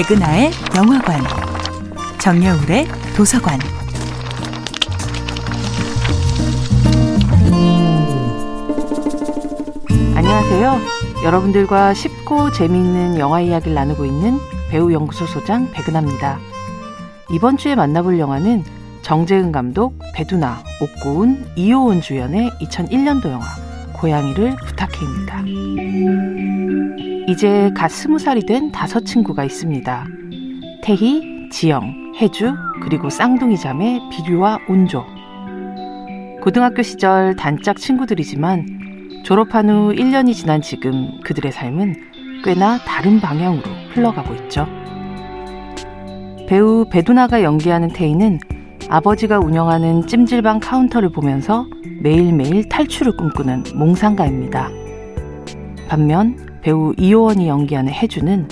백은하의 영화관, 정여울의 도서관. 안녕하세요. 여러분들과 쉽고 재미있는 영화 이야기를 나누고 있는 배우 연구소 소장 백은하입니다. 이번 주에 만나볼 영화는 정재은 감독, 배두나, 옥고운, 이호은 주연의 2001년도 영화 고양이를 부탁해입니다. 이제 갓 스무 살이 된 다섯 친구가 있습니다. 태희, 지영, 혜주, 그리고 쌍둥이 자매 비류와 온조. 고등학교 시절 단짝 친구들이지만 졸업한 후 1년이 지난 지금 그들의 삶은 꽤나 다른 방향으로 흘러가고 있죠. 배우 배두나가 연기하는 태희는 아버지가 운영하는 찜질방 카운터를 보면서 매일매일 탈출을 꿈꾸는 몽상가입니다. 반면 배우 이호원이 연기하는 혜주는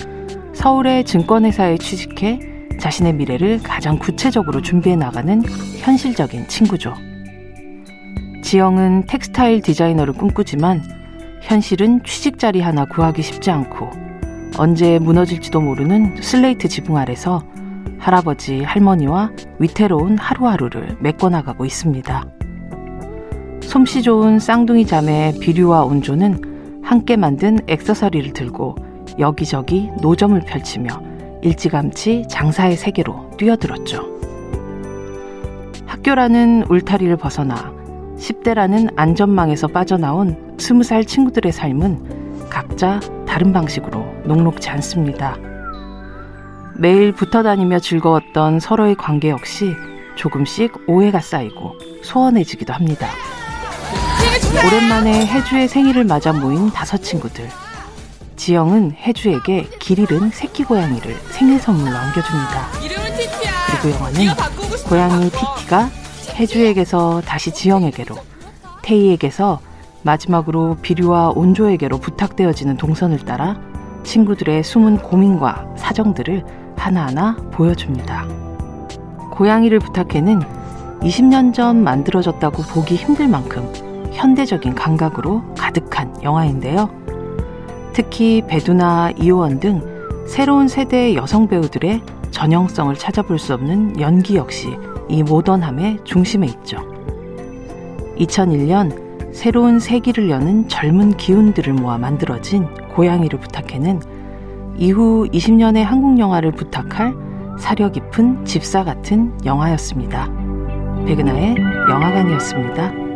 서울의 증권회사에 취직해 자신의 미래를 가장 구체적으로 준비해 나가는 현실적인 친구죠. 지영은 텍스타일 디자이너를 꿈꾸지만 현실은 취직 자리 하나 구하기 쉽지 않고 언제 무너질지도 모르는 슬레이트 지붕 아래서 할아버지, 할머니와 위태로운 하루하루를 메꿔나가고 있습니다. 솜씨 좋은 쌍둥이 자매 비류와 온조는 함께 만든 액세서리를 들고 여기저기 노점을 펼치며 일찌감치 장사의 세계로 뛰어들었죠. 학교라는 울타리를 벗어나 10대라는 안전망에서 빠져나온 20살 친구들의 삶은 각자 다른 방식으로 녹록지 않습니다. 매일 붙어 다니며 즐거웠던 서로의 관계 역시 조금씩 오해가 쌓이고 소원해지기도 합니다. 오랜만에 혜주의 생일을 맞아 모인 다섯 친구들. 지영은 혜주에게 길 잃은 새끼 고양이를 생일 선물로 안겨줍니다. 그리고 영화는 고양이 티티가 혜주에게서 다시 지영에게로, 태희에게서 마지막으로 비류와 온조에게로 부탁되어지는 동선을 따라 친구들의 숨은 고민과 사정들을 하나하나 보여줍니다. 고양이를 부탁해는 20년 전 만들어졌다고 보기 힘들 만큼 현대적인 감각으로 가득한 영화인데요. 특히 배두나 이호원 등 새로운 세대의 여성 배우들의 전형성을 찾아볼 수 없는 연기 역시 이 모던함의 중심에 있죠. 2001년 새로운 세기를 여는 젊은 기운들을 모아 만들어진 고양이를 부탁해는 이후 20년의 한국 영화를 부탁할 사려 깊은 집사 같은 영화였습니다. 백은하의 영화관이었습니다.